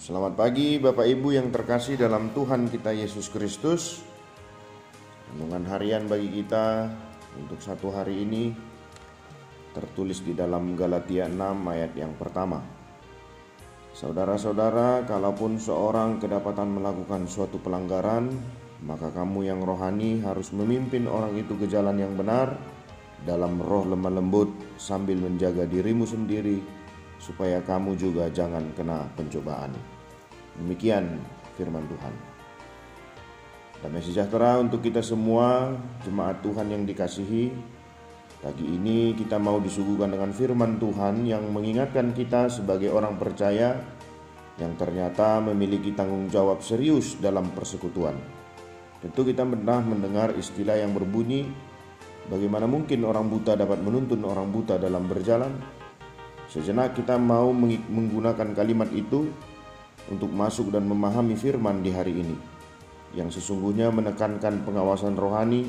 Selamat pagi Bapak Ibu yang terkasih dalam Tuhan kita Yesus Kristus. Renungan harian bagi kita untuk satu hari ini Tertulis di dalam Galatia 6 ayat yang pertama. Saudara-saudara, kalaupun seorang kedapatan melakukan suatu pelanggaran Maka kamu yang rohani harus memimpin orang itu ke jalan yang benar Dalam roh lemah lembut sambil menjaga dirimu sendiri supaya kamu juga jangan kena pencobaan. Demikian firman Tuhan. Damai sejahtera untuk kita semua, jemaat Tuhan yang dikasihi. Pagi ini kita mau disuguhkan dengan firman Tuhan yang mengingatkan kita sebagai orang percaya yang ternyata memiliki tanggung jawab serius dalam persekutuan. Tentu kita pernah mendengar istilah yang berbunyi, bagaimana mungkin orang buta dapat menuntun orang buta dalam berjalan? Sejenak kita mau menggunakan kalimat itu untuk masuk dan memahami firman di hari ini yang sesungguhnya menekankan pengawasan rohani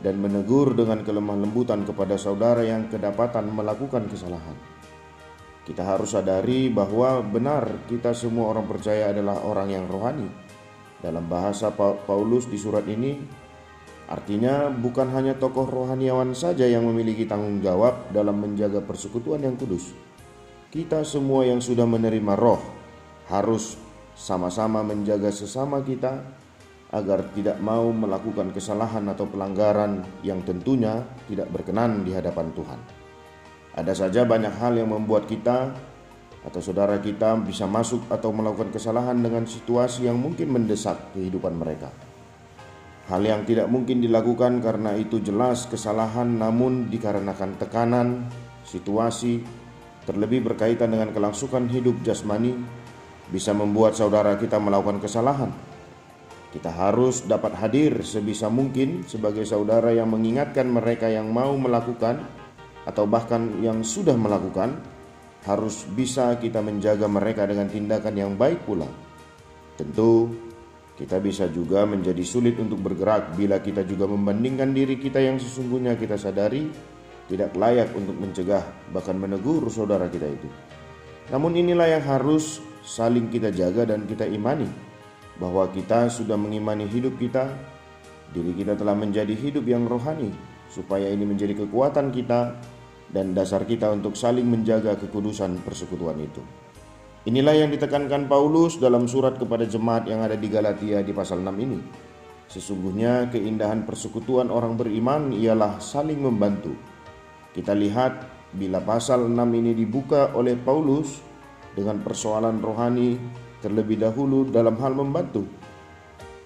dan menegur dengan kelemah lembutan kepada saudara yang kedapatan melakukan kesalahan. Kita harus sadari bahwa benar kita semua orang percaya adalah orang yang rohani. Dalam bahasa Paulus di surat ini, artinya bukan hanya tokoh rohaniawan saja yang memiliki tanggung jawab dalam menjaga persekutuan yang kudus. Kita semua yang sudah menerima roh harus sama-sama menjaga sesama kita agar tidak mau melakukan kesalahan atau pelanggaran yang tentunya tidak berkenan di hadapan Tuhan. Ada saja banyak hal yang membuat kita atau saudara kita bisa masuk atau melakukan kesalahan dengan situasi yang mungkin mendesak kehidupan mereka. Hal yang tidak mungkin dilakukan karena itu jelas kesalahan namun dikarenakan tekanan, situasi, terlebih berkaitan dengan kelangsungan hidup jasmani bisa membuat saudara kita melakukan kesalahan. Kita harus dapat hadir sebisa mungkin sebagai saudara yang mengingatkan mereka yang mau melakukan atau bahkan yang sudah melakukan harus bisa kita menjaga mereka dengan tindakan yang baik pula. Tentu, kita bisa juga menjadi sulit untuk bergerak bila kita juga membandingkan diri kita yang sesungguhnya kita sadari tidak layak untuk mencegah bahkan menegur saudara kita itu. Namun inilah yang harus saling kita jaga dan kita imani bahwa kita sudah mengimani hidup kita, diri kita telah menjadi hidup yang rohani supaya ini menjadi kekuatan kita dan dasar kita untuk saling menjaga kekudusan persekutuan itu. Inilah yang ditekankan Paulus dalam surat kepada jemaat yang ada di Galatia di pasal 6 ini. Sesungguhnya keindahan persekutuan orang beriman ialah saling membantu. Kita lihat bila pasal 6 ini dibuka oleh Paulus dengan persoalan rohani terlebih dahulu dalam hal membantu,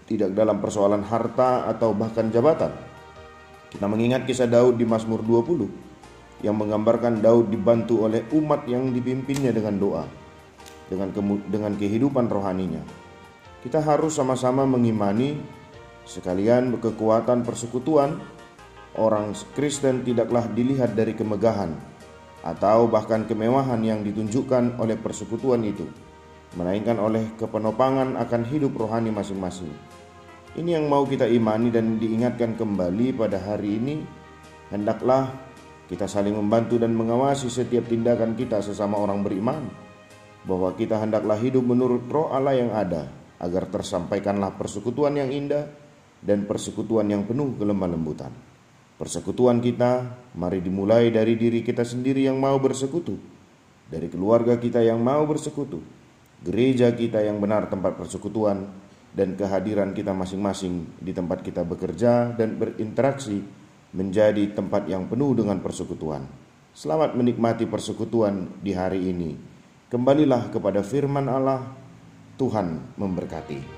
tidak dalam persoalan harta atau bahkan jabatan. Kita mengingat kisah Daud di Mazmur 20 yang menggambarkan Daud dibantu oleh umat yang dipimpinnya dengan doa, dengan dengan kehidupan rohaninya. Kita harus sama-sama mengimani sekalian kekuatan persekutuan orang Kristen tidaklah dilihat dari kemegahan atau bahkan kemewahan yang ditunjukkan oleh persekutuan itu, melainkan oleh kepenopangan akan hidup rohani masing-masing. Ini yang mau kita imani dan diingatkan kembali pada hari ini, hendaklah kita saling membantu dan mengawasi setiap tindakan kita sesama orang beriman, bahwa kita hendaklah hidup menurut roh Allah yang ada, agar tersampaikanlah persekutuan yang indah dan persekutuan yang penuh kelemah lembutan. Persekutuan kita, mari dimulai dari diri kita sendiri yang mau bersekutu, dari keluarga kita yang mau bersekutu, gereja kita yang benar tempat persekutuan, dan kehadiran kita masing-masing di tempat kita bekerja dan berinteraksi menjadi tempat yang penuh dengan persekutuan. Selamat menikmati persekutuan di hari ini. Kembalilah kepada firman Allah. Tuhan memberkati.